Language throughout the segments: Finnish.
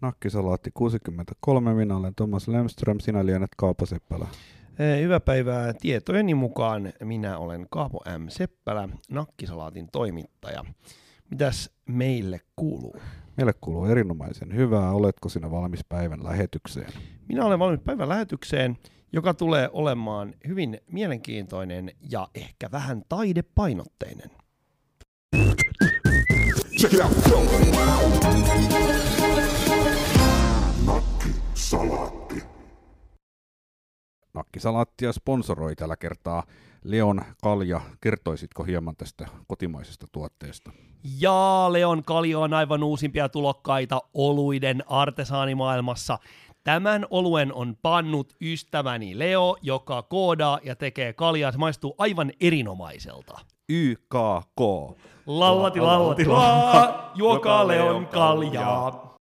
Nakkisalaatti 63, minä olen Thomas Lemström, sinä lienet Kaapo Seppälä. Hyvää päivää. Tietojeni mukaan minä olen Kaapo M. Seppälä, Nakkisalaatin toimittaja. Mitäs meille kuuluu? Meille kuuluu erinomaisen hyvää. Oletko sinä valmis päivän lähetykseen? Minä olen valmis päivän lähetykseen, joka tulee olemaan hyvin mielenkiintoinen ja ehkä vähän taidepainotteinen. Check it out. Nakkisalaatti. Nakkisalaattia sponsoroi tällä kertaa Leon Kalja. Kertoisitko hieman tästä kotimaisesta tuotteesta? Ja Leon Kalja on aivan uusimpia tulokkaita oluiden artesaanimaailmassa. Tämän oluen on pannut ystäväni Leo, joka koodaa ja tekee kaljaa. Se maistuu aivan erinomaiselta. YKK. Lallati lallati la, juokaa Leon kaljaa.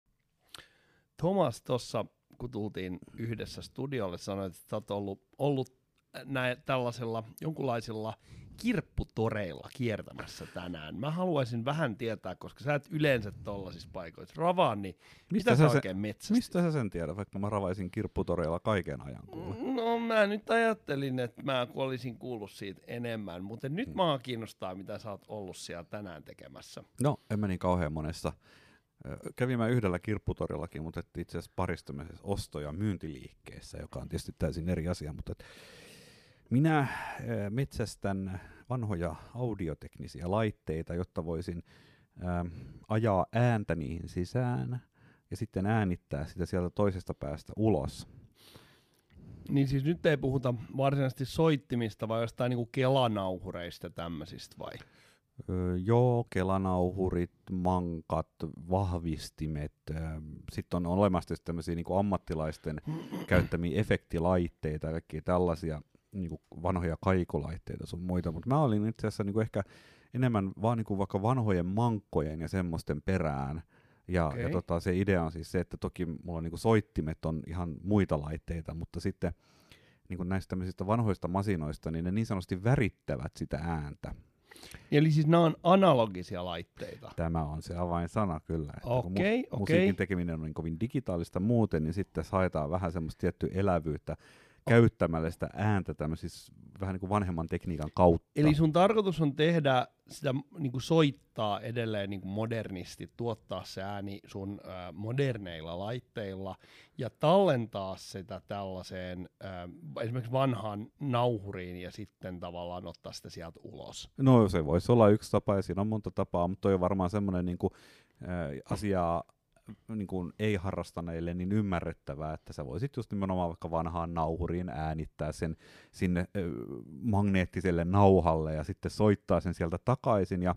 Thomas tuossa, kun tultiin yhdessä studiolle, sanoi, että olet ollut, ollut näin, tällaisella jonkunlaisella kirpputoreilla kiertämässä tänään. Mä haluaisin vähän tietää, koska sä et yleensä tollaisissa paikoissa ravaa, niin mistä mitä sä, sä oikein metsästä? Mistä sä sen tiedät, vaikka mä ravaisin kirpputoreilla kaiken ajan kuule? No mä nyt ajattelin, että mä olisin kuullut siitä enemmän, mutta nyt hmm. mä kiinnostaa, mitä sä oot ollut siellä tänään tekemässä. No, en mä niin kauhean monessa Kävin mä yhdellä kirpputorillakin, mutta itse asiassa parissa osto- ja myyntiliikkeessä, joka on tietysti täysin eri asia, mutta et minä metsästän vanhoja audioteknisiä laitteita, jotta voisin ajaa ääntä niihin sisään ja sitten äänittää sitä sieltä toisesta päästä ulos. Niin siis nyt ei puhuta varsinaisesti soittimista, vai jostain niinku kelanauhureista tämmöisistä vai? Joo, kelanauhurit, mankat, vahvistimet. Sitten on olemassa tämmöisiä niin ammattilaisten käyttämiä efektilaitteita ja kaikkia tällaisia niin kuin vanhoja kaikulaitteita sun muita. Mutta mä olin itse asiassa niin kuin ehkä enemmän vaan niin kuin vaikka vanhojen mankkojen ja semmoisten perään. Ja, okay. ja tota, se idea on siis se, että toki mulla on niin kuin soittimet on ihan muita laitteita, mutta sitten niin kuin näistä tämmöisistä vanhoista masinoista, niin ne niin sanotusti värittävät sitä ääntä. Eli siis nämä on analogisia laitteita. Tämä on se avainsana kyllä. Okei, okay, okei. Musiikin tekeminen on niin kovin digitaalista muuten, niin sitten haetaan vähän semmoista tiettyä elävyyttä käyttämällä sitä ääntä tämmöisissä vähän niin kuin vanhemman tekniikan kautta. Eli sun tarkoitus on tehdä sitä niin kuin soittaa edelleen niin kuin modernisti, tuottaa se ääni sun äh, moderneilla laitteilla ja tallentaa sitä tällaiseen äh, esimerkiksi vanhaan nauhuriin ja sitten tavallaan ottaa sitä sieltä ulos. No se voisi olla yksi tapa ja siinä on monta tapaa, mutta toi on varmaan semmoinen niin kuin, äh, asiaa niin kuin ei-harrastaneille niin ymmärrettävää, että sä voisit just nimenomaan vaikka vanhaan nauhuriin äänittää sen sinne magneettiselle nauhalle ja sitten soittaa sen sieltä takaisin. Ja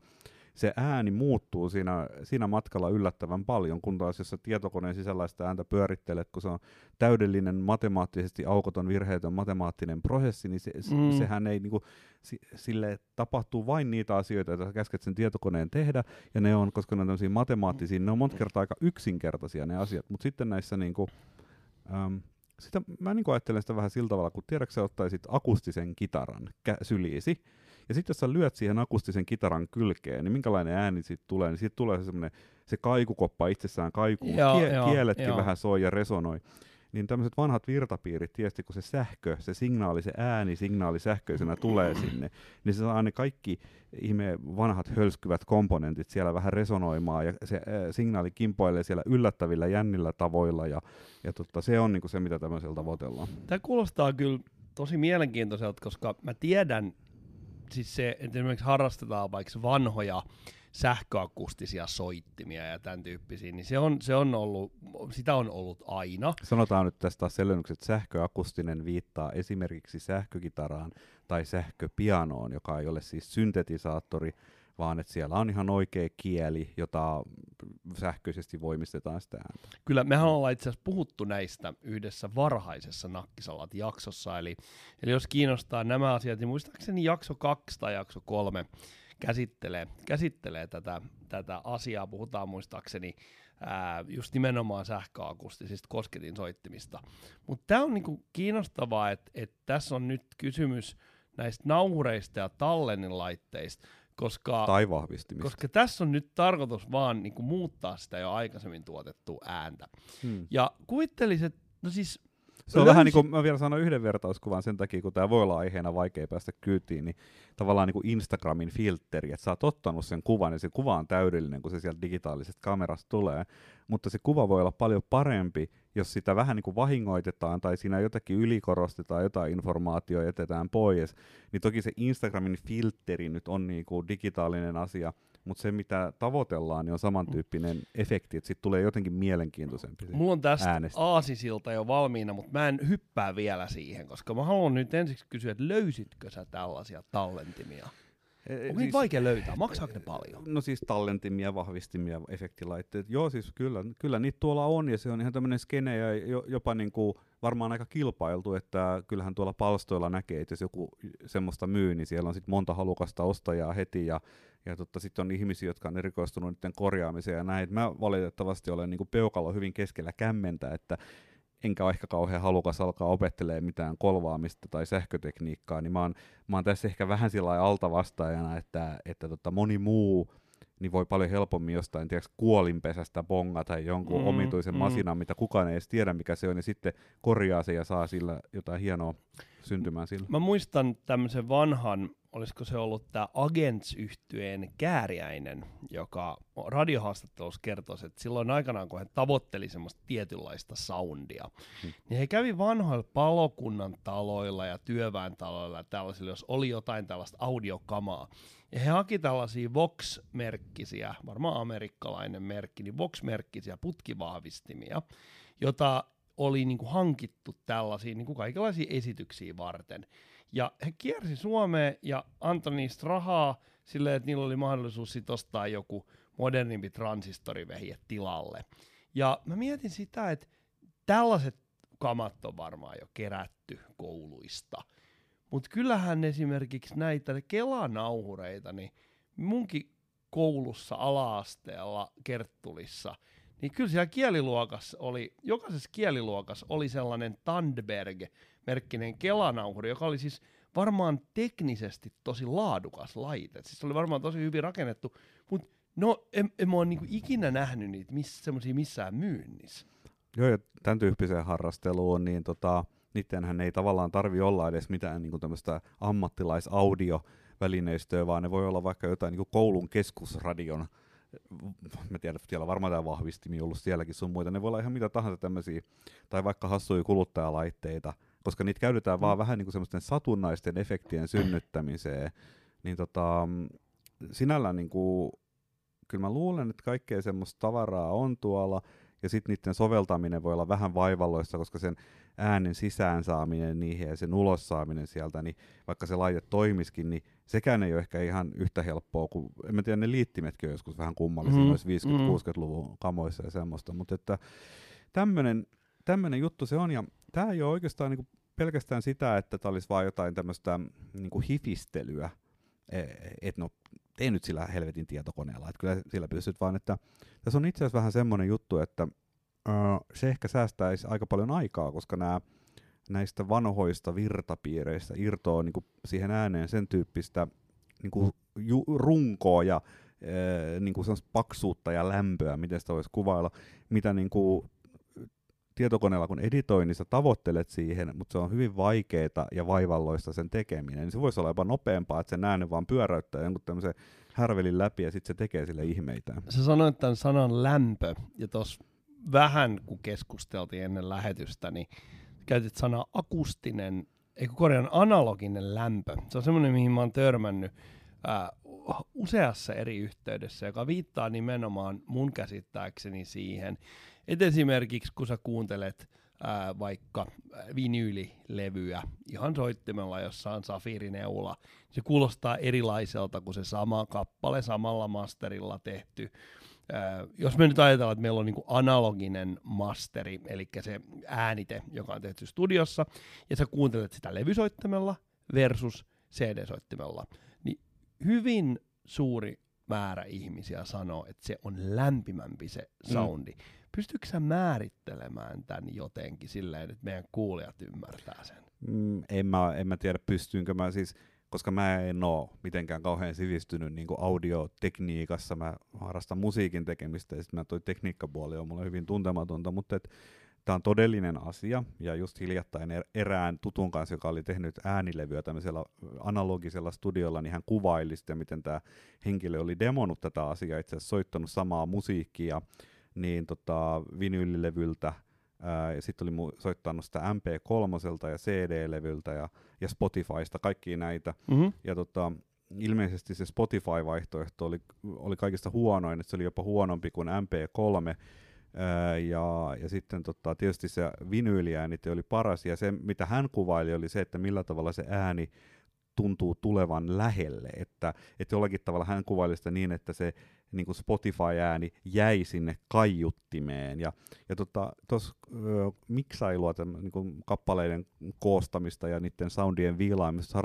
se ääni muuttuu siinä, siinä matkalla yllättävän paljon, kun taas jos tietokoneen sisällä sitä ääntä pyörittelet, kun se on täydellinen matemaattisesti aukoton virheetön matemaattinen prosessi, niin se, mm. sehän ei niinku, sille tapahtuu vain niitä asioita, joita sä käsket sen tietokoneen tehdä, ja ne on, koska ne on tämmöisiä matemaattisia, ne on monta kertaa aika yksinkertaisia ne asiat, mutta sitten näissä niinku, äm, sitä, mä niin ajattelen sitä vähän sillä tavalla, kun tiedätkö sä ottaisit akustisen kitaran kä- syliisi, ja sitten jos sä lyöt siihen akustisen kitaran kylkeen, niin minkälainen ääni siitä tulee, niin siitä tulee se semmoinen, se kaikukoppa itsessään kaikuu, joo, Kie- joo, kieletkin joo. vähän soi ja resonoi. Niin tämmöiset vanhat virtapiirit, tietysti kun se sähkö, se signaali, se ääni signaali sähköisenä tulee sinne, niin se saa ne kaikki ihme vanhat hölskyvät komponentit siellä vähän resonoimaan ja se ää, signaali kimpoilee siellä yllättävillä jännillä tavoilla ja, ja tota, se on niinku se, mitä tämmöisellä tavoitellaan. Tämä kuulostaa kyllä tosi mielenkiintoiselta, koska mä tiedän siis se, että esimerkiksi harrastetaan vaikka vanhoja sähköakustisia soittimia ja tämän tyyppisiä, niin se on, se on ollut, sitä on ollut aina. Sanotaan nyt tästä selvennykset, sähköakustinen viittaa esimerkiksi sähkökitaraan tai sähköpianoon, joka ei ole siis syntetisaattori, vaan että siellä on ihan oikea kieli, jota sähköisesti voimistetaan sitä ääntä. Kyllä, mehän ollaan itse asiassa puhuttu näistä yhdessä varhaisessa Nakkisalat-jaksossa, eli, eli jos kiinnostaa nämä asiat, niin muistaakseni jakso kaksi tai jakso kolme käsittelee, käsittelee tätä, tätä asiaa, puhutaan muistaakseni ää, just nimenomaan sähköakustisista kosketin soittimista. Mutta tämä on niinku kiinnostavaa, että et tässä on nyt kysymys näistä nauhureista ja tallennilaitteista, koska, Tai vahvistimista. koska tässä on nyt tarkoitus vaan niin kuin muuttaa sitä jo aikaisemmin tuotettua ääntä. Hmm. Ja kuvittelisin, että no siis Se on vähän niin kuin, mä vielä sanon yhden vertauskuvan sen takia, kun tämä voi olla aiheena vaikea päästä kyytiin, niin tavallaan niin kuin Instagramin filtteri, että sä oot ottanut sen kuvan ja se kuva on täydellinen, kun se sieltä digitaalisesta kamerasta tulee, mutta se kuva voi olla paljon parempi, jos sitä vähän niin kuin vahingoitetaan tai siinä jotakin ylikorostetaan, jotain informaatiota jätetään pois, niin toki se Instagramin filtteri nyt on niin kuin digitaalinen asia, mutta se mitä tavoitellaan, niin on samantyyppinen efekti, että siitä tulee jotenkin mielenkiintoisempi. se Mulla on tästä äänestä. aasisilta jo valmiina, mutta mä en hyppää vielä siihen, koska mä haluan nyt ensiksi kysyä, että löysitkö sä tällaisia tallentimia? Onko niitä vaikea löytää? Maksaako ne paljon? No siis tallentimia, vahvistimia, efektilaitteet. Joo, siis kyllä, kyllä niitä tuolla on, ja se on ihan tämmöinen skene, ja jo, jopa niin kuin varmaan aika kilpailtu, että kyllähän tuolla palstoilla näkee, että jos joku semmoista myy, niin siellä on sitten monta halukasta ostajaa heti, ja, ja totta, sitten on ihmisiä, jotka on erikoistunut niiden korjaamiseen ja näin. Mä valitettavasti olen niin peukalo hyvin keskellä kämmentä, että enkä ole ehkä kauhean halukas alkaa opettelemaan mitään kolvaamista tai sähkötekniikkaa, niin mä oon, mä oon tässä ehkä vähän sillä altavastaajana, että, että tota moni muu niin voi paljon helpommin jostain tiedätkö, kuolinpesästä bongata jonkun Mm, omituisen mm. masinan, mitä kukaan ei edes tiedä, mikä se on, ja sitten korjaa sen ja saa sillä jotain hienoa syntymään sillä. Mä muistan tämmöisen vanhan, olisiko se ollut tämä agents yhtyeen kääriäinen, joka radiohaastattelussa kertoi, että silloin aikanaan, kun he tavoitteli semmoista tietynlaista soundia, Hmm. niin he kävi vanhoilla palokunnan taloilla ja työväentaloilla ja tällaisilla, jos oli jotain tällaista audiokamaa. Ja he haki tällaisia Vox-merkkisiä, varmaan amerikkalainen merkki, niin Vox-merkkisiä putkivahvistimia, jota oli niin kuin hankittu tällaisia niin kuin kaikenlaisia esityksiä varten. Ja he kiersi Suomeen ja antoi niistä rahaa silleen, että niillä oli mahdollisuus sit ostaa joku modernimpi transistorivehje tilalle. Ja mä mietin sitä, että tällaiset kamat on varmaan jo kerätty kouluista. Mutta kyllähän esimerkiksi näitä Kelanauhureita, niin munkin koulussa ala-asteella Kerttulissa, niin kyllä siellä kieliluokassa oli, jokaisessa kieliluokassa oli sellainen Tandberg-merkkinen Kelanauhuri, joka oli siis varmaan teknisesti tosi laadukas laite. Siis se oli varmaan tosi hyvin rakennettu, mutta no en, en mä ole niinku ikinä nähnyt niitä miss, semmoisia missään myynnissä. Joo, ja tämän tyyppiseen harrasteluun, niin tota, niittenhän ei tavallaan tarvi olla edes mitään niin tämmöistä ammattilaisaudio-välineistöä, vaan ne voi olla vaikka jotain niin koulun keskusradion, mä tiedän, siellä varmaan tämä vahvistimi ollut sielläkin sun muita, ne voi olla ihan mitä tahansa tämmöisiä, tai vaikka hassuja kuluttajalaitteita, koska niitä käytetään mm. vaan vähän niin kuin semmoisten satunnaisten efektien synnyttämiseen, niin tota, sinällään niin kuin, kyllä mä luulen, että kaikkea semmoista tavaraa on tuolla, ja sitten niiden soveltaminen voi olla vähän vaivalloista, koska sen äänen sisään saaminen niihin ja sen ulos saaminen sieltä, niin vaikka se laite toimiskin, niin sekään ei ole ehkä ihan yhtä helppoa, kuin, en mä tiedä, ne liittimetkin on joskus vähän kummallisia mm, noissa 50 mhm. 60-luvun kamoissa ja semmoista, mutta että tämmöinen tämmöinen juttu se on, ja tämä ei ole oikeastaan niinku pelkästään sitä, että tämä olisi vaan jotain tämmöistä niinku hifistelyä, että no tee nyt sillä helvetin tietokoneella, että kyllä sillä pystyt vaan, että tässä on itse asiassa vähän semmoinen juttu, että ö, se ehkä säästäisi aika paljon aikaa, koska nämä näistä vanhoista virtapiireistä irtoaa niinku siihen ääneen sen tyyppistä niinku ju, runkoa ja niinku semmoista paksuutta ja lämpöä, miten sitä voisi kuvailla, mitä niinku tietokoneella kun editoi, niin sä tavoittelet siihen, mutta se on hyvin vaikeaa ja vaivalloista sen tekeminen. Niin se voisi olla jopa nopeampaa, että sen äänen vaan pyöräyttää jonkun tämmöisen härvelin läpi ja sitten se tekee sille ihmeitä. Sä sanoit tämän sanan lämpö, ja tuossa vähän kun keskusteltiin ennen lähetystä, niin käytit sanaa akustinen, eikö korjaan analoginen lämpö. Se on semmoinen, mihin mä oon törmännyt ää, useassa eri yhteydessä, joka viittaa nimenomaan mun käsittääkseni siihen, että esimerkiksi kun sä kuuntelet ää, vaikka vinyylilevyä ihan soittimella, jossa on safiirineula, se kuulostaa erilaiselta kuin se sama kappale samalla masterilla tehty. Ää, jos me nyt ajatellaan, että meillä on niinku analoginen masteri, eli se äänite, joka on tehty studiossa, ja sä kuuntelet sitä levysoittimella versus CD-soittimella, niin hyvin suuri määrä ihmisiä sanoo, että se on lämpimämpi se soundi. Mm. Pystytkö sä määrittelemään tämän jotenkin silleen, että meidän kuulijat ymmärtää sen? Mm, en, mä, en mä tiedä, pystyynkö mä siis koska mä en ole mitenkään kauhean sivistynyt niin audiotekniikassa, mä harrastan musiikin tekemistä, ja sitten toi tekniikkapuoli on mulle hyvin tuntematonta, mutta et, tämä on todellinen asia, ja just hiljattain er-, erään tutun kanssa, joka oli tehnyt äänilevyä tämmöisellä analogisella studiolla, niin hän kuvaili sitä, miten tämä henkilö oli demonut tätä asiaa, itse asiassa soittanut samaa musiikkia, niin tota, vinyylilevyltä, ja sitten oli soittanut sitä MP3 ja CD-levyltä ja, ja Spotifysta, kaikkia näitä, Mm-hmm. ja tota, ilmeisesti se Spotify-vaihtoehto oli, oli kaikista huonoin, että se oli jopa huonompi kuin MP3, Ää, ja, ja sitten tota, tietysti se vinyyliäänite oli paras, ja se mitä hän kuvaili oli se, että millä tavalla se ääni tuntuu tulevan lähelle, että, että jollakin tavalla hän kuvaili sitä niin, että se niin kuin Spotify-ääni jäi sinne kaiuttimeen, ja, ja tuossa tota, miksailua, tämän, niin kuin kappaleiden koostamista ja niiden soundien viilaamista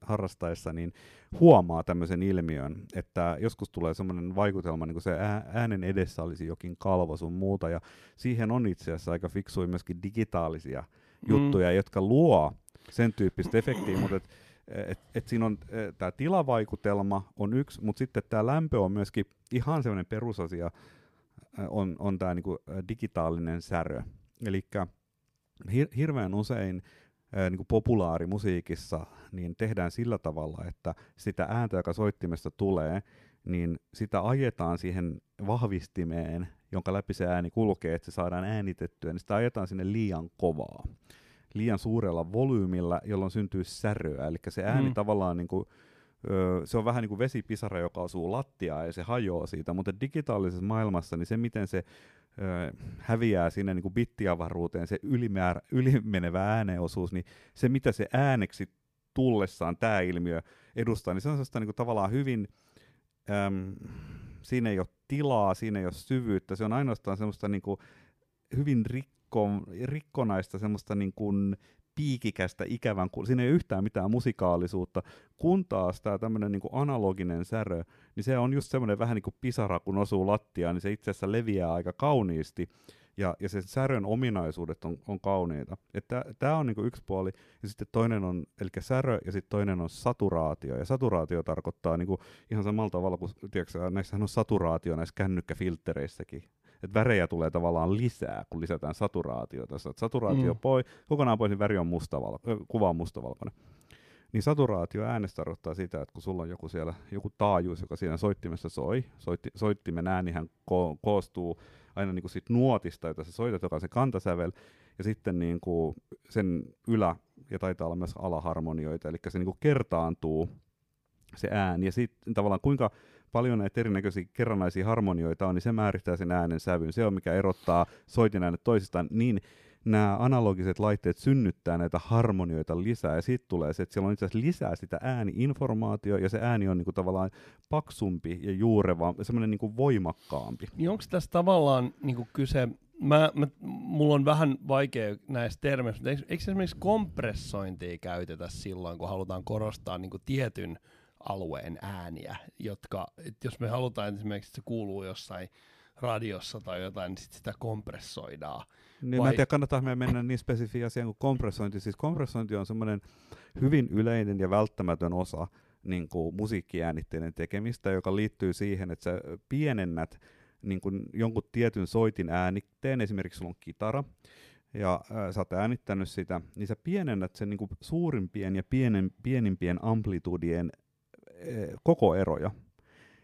harrastaessa, niin huomaa tämmöisen ilmiön, että joskus tulee semmoinen vaikutelma, niin kuin se äänen edessä olisi jokin kalvo sun muuta, ja siihen on itse asiassa aika fiksui myöskin digitaalisia mm. juttuja, jotka luo sen tyyppistä efektiä, mutta et, et, et siinä on tämä tilavaikutelma on yksi, mutta sitten tämä lämpö on myöskin ihan sellainen perusasia, on, on tämä niinku digitaalinen särö. Eli hir- hirveän usein niin populaarimusiikissa niin tehdään sillä tavalla, että sitä ääntä, joka soittimesta tulee, niin sitä ajetaan siihen vahvistimeen, jonka läpi se ääni kulkee, että se saadaan äänitettyä, niin sitä ajetaan sinne liian kovaa liian suurella volyymilla, jolloin syntyy säröä. Eli se ääni mm. tavallaan niin kuin, se on vähän niin kuin vesipisara, joka osuu lattiaan ja se hajoaa siitä, mutta digitaalisessa maailmassa niin se, miten se ö, häviää sinne niin kuin bittiavaruuteen, se ylimäärä, ylimenevä ääneosuus, niin se mitä se ääneksi tullessaan tämä ilmiö edustaa, niin se on sellaista niin kuin tavallaan hyvin, äm, siinä ei ole tilaa, siinä ei ole syvyyttä, se on ainoastaan semmoista niin kuin hyvin rik rikko, rikkonaista semmoista niin kuin piikikästä ikävän, siinä ei yhtään mitään musikaalisuutta, kun taas tämä tämmöinen niin analoginen särö, niin se on just semmoinen vähän niin kuin pisara, kun osuu lattiaan, niin se itse asiassa leviää aika kauniisti, ja, ja sen särön ominaisuudet on, on kauniita. Tämä on niinku yksi puoli, ja sitten toinen on, eli särö, ja sitten toinen on saturaatio, ja saturaatio tarkoittaa niinku ihan samalla tavalla kuin, tiedätkö, näissähän on saturaatio näissä kännykkäfiltereissäkin, että värejä tulee tavallaan lisää, kun lisätään saturaatiota. Että saturaatio mm. pois, kokonaan pois, niin väri on mustavalko, kuva on mustavalkoinen. Niin saturaatio äänestä tarkoittaa sitä, että kun sulla on joku siellä, joku taajuus, joka siinä soittimessa soi, soitti, soittimen äänihän ko- koostuu aina niin kuin siitä nuotista, jota sä soitat, joka on se kantasävel, ja sitten niin kuin sen ylä- ja taitaa olla myös alaharmonioita, eli se niin kuin kertaantuu se ääni, ja sitten tavallaan kuinka paljon näitä erinäköisiä kerrannaisia harmonioita on, niin se määrittää sen äänen sävyn. Se on, mikä erottaa soitin äänet toisistaan, niin nämä analogiset laitteet synnyttää näitä harmonioita lisää, ja sitten tulee se, että siellä on itse asiassa lisää sitä ääniinformaatio, ja se ääni on niinku tavallaan paksumpi ja juureva, semmoinen niinku voimakkaampi. Niin onko tässä tavallaan niinku kyse, mä, mä, mulla on vähän vaikea näistä termeistä, mutta eikö, eikö esimerkiksi kompressointia käytetä silloin, kun halutaan korostaa niinku tietyn alueen ääniä, jotka, jos me halutaan esimerkiksi, että se kuuluu jossain radiossa tai jotain, niin sit sitä kompressoidaan. Niin Vai... mä en tiedä, kannattaa meidän mennä niin spesifiin asiaan kuin kompressointi. Siis kompressointi on semmoinen hyvin yleinen ja välttämätön osa niin kuin musiikkiäänitteiden tekemistä, joka liittyy siihen, että sä pienennät niin kuin jonkun tietyn soitin äänitteen, esimerkiksi sulla on kitara, ja sä oot äänittänyt sitä, niin sä pienennät sen niin kuin suurimpien ja pienen, pienimpien amplitudien koko eroja.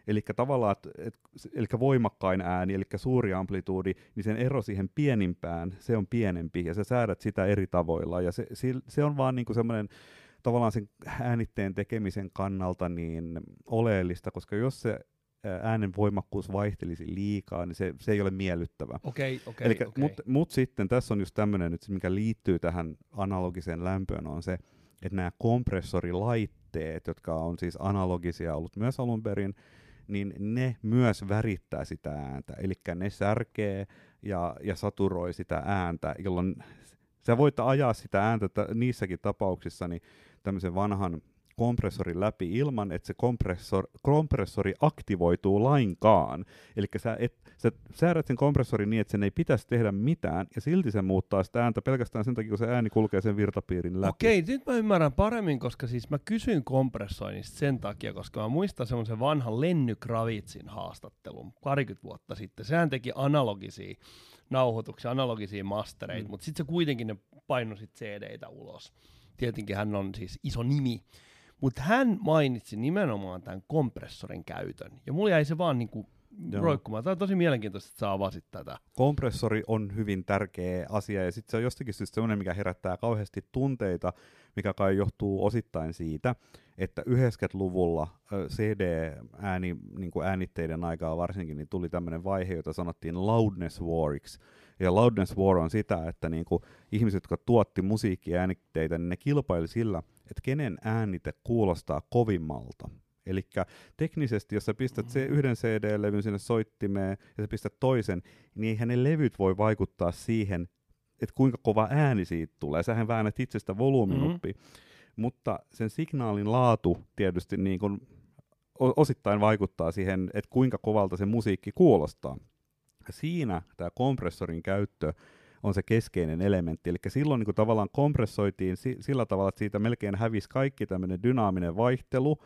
Eli tavallaan, et, eli voimakkain ääni, eli suuri amplituudi, niin sen ero siihen pienimpään, se on pienempi, ja sä säädät sitä eri tavoilla, ja se, se on vaan niinku semmoinen tavallaan sen äänitteen tekemisen kannalta niin oleellista, koska jos se äänen voimakkuus vaihtelisi liikaa, niin se, se ei ole miellyttävä. Okay, okay, okay. Mutta mut sitten tässä on just tämmöinen, mikä liittyy tähän analogiseen lämpöön, on se, että nämä kompressoриlaitteet, jotka on siis analogisia ollut myös alun perin, niin ne myös värittää sitä ääntä. Eli ne särkee ja, ja saturoi sitä ääntä, jolloin sä voit ajaa sitä ääntä t- niissäkin tapauksissa niin tämmöisen vanhan kompressorin läpi ilman, että se kompressor, kompressori aktivoituu lainkaan. Eli sä, et, sä säädät sen kompressorin niin, että sen ei pitäisi tehdä mitään, ja silti se muuttaa sitä ääntä pelkästään sen takia, kun se ääni kulkee sen virtapiirin läpi. Okei, nyt mä ymmärrän paremmin, koska siis mä kysyn kompressoinnista sen takia, koska mä muistan semmoisen vanhan Lenny Kravitsin haastattelun parikymmentä vuotta sitten. Sehän teki analogisia nauhoituksia, analogisia mastereita, mm. mutta sitten se kuitenkin ne painoi sit CD-tä ulos. Tietenkin hän on siis iso nimi, mutta hän mainitsi nimenomaan tämän kompressorin käytön. Ja mulla jäi se vaan niinku roikkumaan. Tämä on tosi mielenkiintoista, että sä avasit tätä. Kompressori on hyvin tärkeä asia, ja sitten se on jostakin syystä sellainen, mikä herättää kauheasti tunteita, mikä kai johtuu osittain siitä, että 90-luvulla CD-ääni, niin kuin äänitteiden aikaa varsinkin, niin tuli tämmöinen vaihe, jota sanottiin loudness wariksi. Ja loudness war on sitä, että niin kuin ihmiset, jotka tuotti musiikkiäänitteitä, niin ne kilpaili sillä, että kenen äänite kuulostaa kovimmalta. Eli teknisesti, jos sä pistät se yhden CD-levyn sinne soittimeen ja sä pistät toisen, niin eihän ne levyt voi vaikuttaa siihen, että kuinka kova ääni siitä tulee. Sähän väännät itsestä volyymin mm-hmm. Mutta sen signaalin laatu tietysti niin kuin osittain vaikuttaa siihen, että kuinka kovalta se musiikki kuulostaa. Siinä tämä kompressorin käyttö on se keskeinen elementti. Eli silloin niin kuin tavallaan kompressoitiin sillä tavalla, että siitä melkein hävisi kaikki tämmöinen dynaaminen vaihtelu,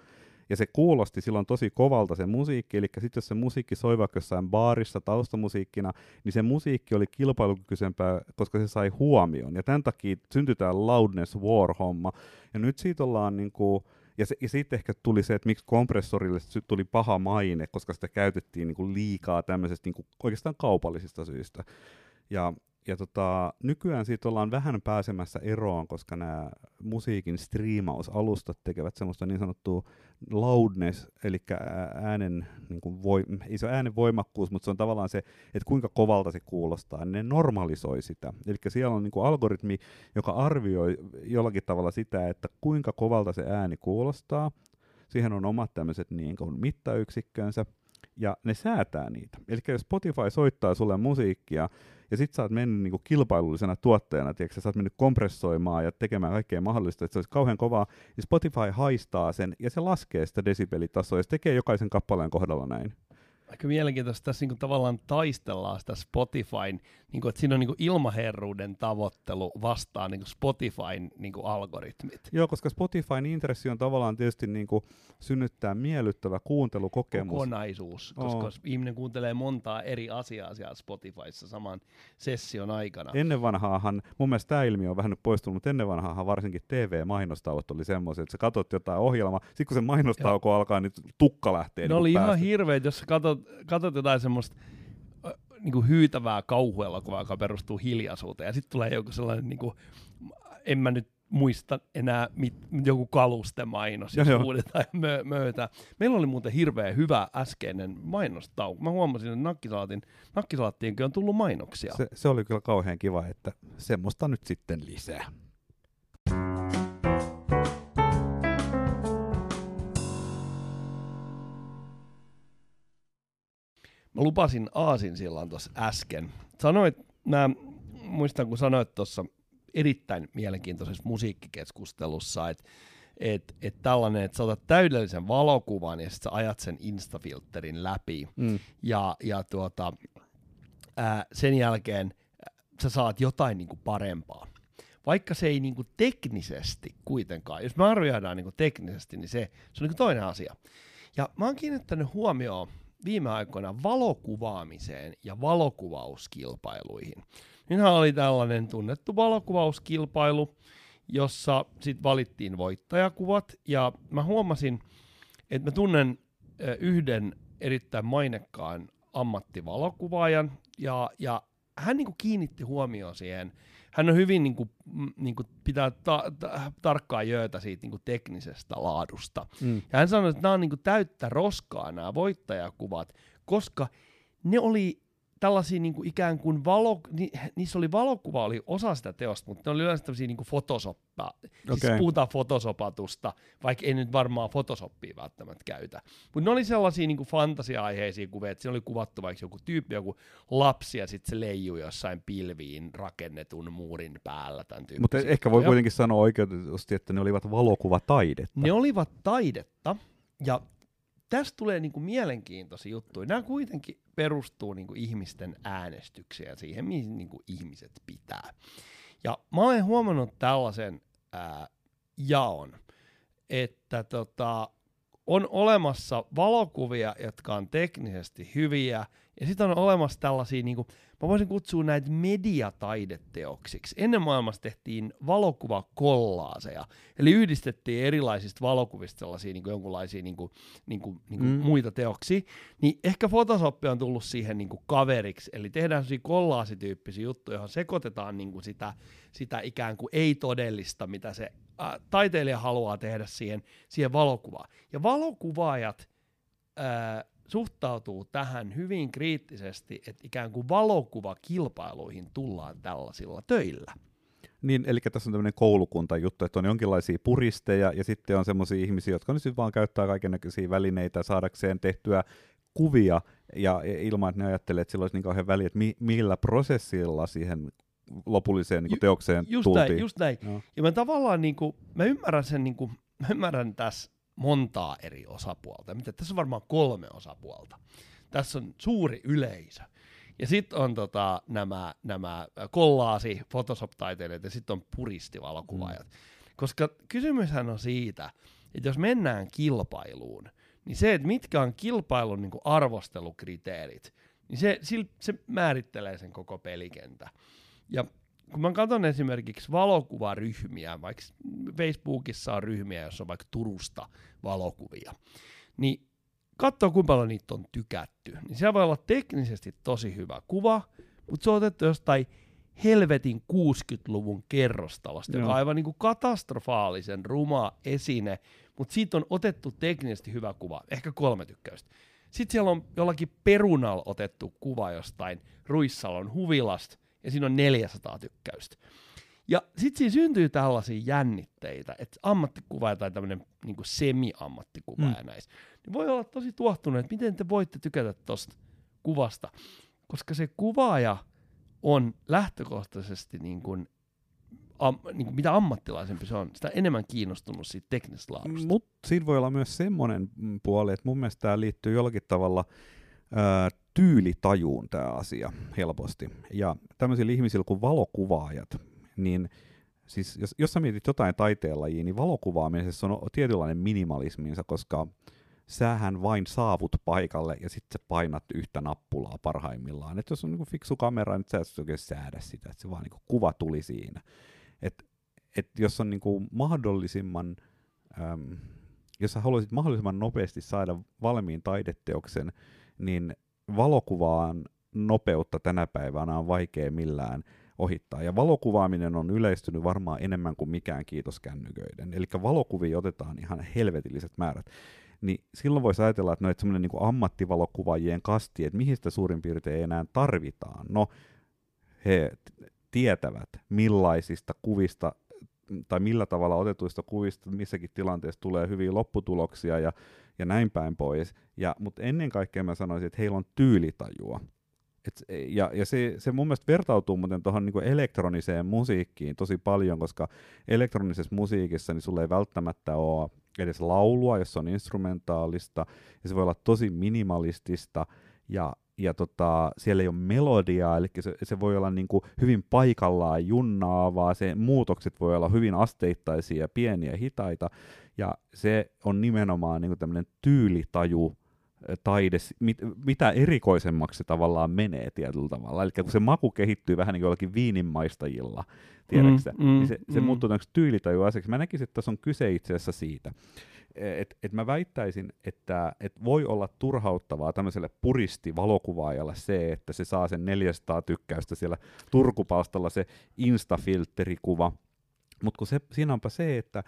ja se kuulosti silloin tosi kovalta se musiikki, eli sitten jos se musiikki soi vaikka jossain baarissa taustamusiikkina, niin se musiikki oli kilpailukykyisempää, koska se sai huomion. Ja tämän takia syntyi tämä loudness war-homma. Ja nyt siitä ollaan niin kuin, ja, se, ja sitten ehkä tuli se, että miksi kompressorille tuli paha maine, koska sitä käytettiin niin kuin liikaa tämmöisestä niin kuin oikeastaan kaupallisista syistä. Ja ja tota, nykyään siitä ollaan vähän pääsemässä eroon, koska nämä musiikin striimausalustat tekevät semmoista niin sanottua loudness, eli äänen, niin kuin voi, ei se äänen voimakkuus, mutta se on tavallaan se, että kuinka kovalta se kuulostaa, niin ne normalisoi sitä. Eli siellä on niin kuin algoritmi, joka arvioi jollakin tavalla sitä, että kuinka kovalta se ääni kuulostaa. Siihen on omat tämmöiset niin mittayksikkönsä, ja ne säätää niitä. Eli jos Spotify soittaa sulle musiikkia, ja sit sä oot mennyt niinku kilpailullisena tuottajana, tiedätkö, sä oot mennyt kompressoimaan ja tekemään kaikkea mahdollista, että se olisi kauhean kovaa, ja Spotify haistaa sen, ja se laskee sitä desibelitasoa, ja se tekee jokaisen kappaleen kohdalla näin aika mielenkiintoista tässä niin tavallaan taistellaan sitä Spotifyn, niin kuin, että siinä on niin ilmaherruuden tavoittelu vastaan niin Spotifyn niin algoritmit. Joo, koska Spotifyn intressi on tavallaan tietysti niin kuin synnyttää miellyttävä kuuntelukokemus. Kokonaisuus, koska oh. ihminen kuuntelee montaa eri asiaa siellä Spotifyssa saman session aikana. Ennen vanhaahan, mun mielestä tämä ilmiö on vähän nyt poistunut, mutta ennen vanhaahan varsinkin TV-mainostauot oli semmoisia, että sä katsot jotain ohjelmaa, sitten kun se mainostauko alkaa, niin tukka lähtee. Ne niin oli päästä. ihan hirveet, jos sä katsot katsot jotain semmoista niin kuin hyytävää kauhuelokuvaa, joka perustuu hiljaisuuteen, ja sitten tulee joku sellainen, niin kuin, en mä nyt muista enää mit, joku kalustemainos, jos huudetaan ja mö, möötä. Meillä oli muuten hirveän hyvä äskeinen mainostauko. Mä huomasin, että nakkisalaatin, nakkisalattiinkin on tullut mainoksia. Se, se oli kyllä kauhean kiva, että semmoista nyt sitten lisää. Mä lupasin Aasin sillan tuossa äsken. Sanoit, mä muistan kun sanoit tuossa erittäin mielenkiintoisessa musiikkikeskustelussa, että et, et tällainen, että sä otat täydellisen valokuvan ja sitten sä ajat sen instafilterin läpi mm. ja, ja tuota, ää, sen jälkeen sä saat jotain niinku parempaa. Vaikka se ei niinku teknisesti kuitenkaan, jos me arvioidaan niinku teknisesti, niin se, se on niinku toinen asia. Ja mä oon kiinnittänyt huomioon viime aikoina valokuvaamiseen ja valokuvauskilpailuihin. Nythän oli tällainen tunnettu valokuvauskilpailu, jossa sitten valittiin voittajakuvat, ja mä huomasin, että mä tunnen yhden erittäin mainekkaan ammattivalokuvaajan, ja, ja hän niin kuin kiinnitti huomioon siihen hän on hyvin niin kuin, niin kuin pitää ta- ta- tarkkaa jöötä siitä niin kuin teknisestä laadusta. Mm. Ja hän sanoi, että nämä on niin kuin täyttä roskaa nämä voittajakuvat, koska ne oli tällaisia niin kuin ikään kuin valo, ni, niissä oli valokuva oli osa sitä teosta, mutta ne oli yleensä tämmöisiä niin kuin fotosoppaa. Okay. Siis puhutaan fotosopatusta, vaikka ei nyt varmaan fotosoppia välttämättä käytä. Mutta ne oli sellaisia niin kuin fantasia-aiheisia kuvia, että siinä oli kuvattu vaikka joku tyyppi, joku lapsi ja sitten se leijuu jossain pilviin rakennetun muurin päällä. Mutta ehkä voi kuitenkin sanoa oikeutusti, että ne olivat valokuvataidetta. Ne olivat taidetta, ja tästä tulee niinku mielenkiintoisia juttuja. Nämä kuitenkin perustuu niinku ihmisten äänestykseen ja siihen, mihin niinku ihmiset pitää. Ja mä olen huomannut tällaisen ää, jaon, että tota, on olemassa valokuvia, jotka on teknisesti hyviä, ja sitten on olemassa tällaisia, niin kuin, mä voisin kutsua näitä mediataideteoksiksi. Ennen maailmassa tehtiin valokuvakollaaseja, eli yhdistettiin erilaisista valokuvista sellaisia niin kuin jonkunlaisia niin kuin, niin kuin, niin kuin mm. muita teoksia. Niin ehkä Photoshop on tullut siihen niin kuin kaveriksi, eli tehdään sellaisia kollaasityyppisiä juttuja, johon sekoitetaan niin kuin sitä, sitä ikään kuin ei-todellista, mitä se ä, taiteilija haluaa tehdä siihen, siihen valokuvaan. Ja valokuvaajat... suhtautuu tähän hyvin kriittisesti, että ikään kuin valokuvakilpailuihin tullaan tällaisilla töillä. Niin, eli tässä on tämmöinen koulukunta juttu, että on jonkinlaisia puristeja ja sitten on semmoisia ihmisiä, jotka nyt vaan käyttää kaikenlaisia välineitä saadakseen tehtyä kuvia ja ilman, että ne ajattelee, että sillä olisi niin kauhean väliä, että mi- millä prosessilla siihen lopulliseen niin teokseen just tultiin. Näin, just näin. No. Ja mä tavallaan, niin kuin, mä ymmärrän sen, niin kuin, mä ymmärrän tässä montaa eri osapuolta. Mitä tässä on varmaan kolme osapuolta. Tässä on suuri yleisö. Ja sitten on tota, nämä, nämä kollaasi, Photoshop-taiteilijat ja sitten on puristivalokuvaajat. Mm. Koska kysymyshän on siitä, että jos mennään kilpailuun, niin se, että mitkä on kilpailun niin arvostelukriteerit, niin se, se määrittelee sen koko pelikentä. Ja kun mä katson esimerkiksi valokuvaryhmiä, vaikka Facebookissa on ryhmiä, jossa on vaikka Turusta valokuvia, niin katsoo kuinka paljon niitä on tykätty. Niin siellä voi olla teknisesti tosi hyvä kuva, mutta se on otettu jostain helvetin 60-luvun kerrostalosta, joka on aivan niin kuin katastrofaalisen ruma esine, mutta siitä on otettu teknisesti hyvä kuva, ehkä kolme tykkäystä. Sitten siellä on jollakin perunal otettu kuva jostain Ruissalon huvilasta, ja siinä on 400 tykkäystä. Ja sitten siinä syntyy tällaisia jännitteitä, että ammattikuva tai tämmöinen niin semi-ammattikuva mm. näissä. Niin voi olla tosi tuottunut, että miten te voitte tykätä tuosta kuvasta, koska se kuvaaja on lähtökohtaisesti niin kuin, am, niin kuin mitä ammattilaisempi se on, sitä enemmän kiinnostunut siitä teknisestä laadusta. Mutta siinä voi olla myös semmoinen puoli, että mun mielestä tämä liittyy jollakin tavalla äh, tyylitajuun tämä asia helposti. Ja tämmöisillä ihmisillä kuin valokuvaajat, niin siis jos, jos sä mietit jotain taiteenlajia, niin valokuvaamisessa on tietynlainen minimalisminsa, koska sähän vain saavut paikalle ja sitten sä painat yhtä nappulaa parhaimmillaan. Et jos on niinku fiksu kamera, niin sä et oikein säädä sitä, että se vaan niinku kuva tuli siinä. Et, et jos on niinku mahdollisimman, äm, jos sä haluaisit mahdollisimman nopeasti saada valmiin taideteoksen, niin valokuvaan nopeutta tänä päivänä on vaikea millään ohittaa. Ja valokuvaaminen on yleistynyt varmaan enemmän kuin mikään kiitos kännyköiden. Eli valokuvia otetaan ihan helvetilliset määrät. Niin silloin voisi ajatella, että no, että semmoinen niin ammattivalokuvaajien kasti, että mihin sitä suurin piirtein enää tarvitaan. No, he tietävät millaisista kuvista tai millä tavalla otetuista kuvista missäkin tilanteessa tulee hyviä lopputuloksia ja, ja näin päin pois. Ja, mutta ennen kaikkea mä sanoisin, että heillä on tyylitajua. Et, ja ja se, se mun mielestä vertautuu muuten tuohon niinku elektroniseen musiikkiin tosi paljon, koska elektronisessa musiikissa niin sulla ei välttämättä ole edes laulua, jos se on instrumentaalista, ja se voi olla tosi minimalistista, ja ja tota, siellä ei ole melodiaa, eli se, se voi olla niin kuin hyvin paikallaan junnaavaa, se muutokset voi olla hyvin asteittaisia ja pieniä ja hitaita, ja se on nimenomaan niin kuin tämmöinen tyylitaju, taide, mit, mitä erikoisemmaksi se tavallaan menee tietyllä tavalla. Eli kun se maku kehittyy vähän niin kuin jollakin viininmaistajilla, tiedätkö mm, mm, niin se, se mm. muuttuu tyylitaju asiaksi. Mä näkisin, että tässä on kyse itse asiassa siitä, et, et mä väittäisin, että et voi olla turhauttavaa tämmöiselle puristi-valokuvaajalle se, että se saa sen 400 tykkäystä siellä Turkupalstalla se instafilterikuva, mutta siinä onpa se, että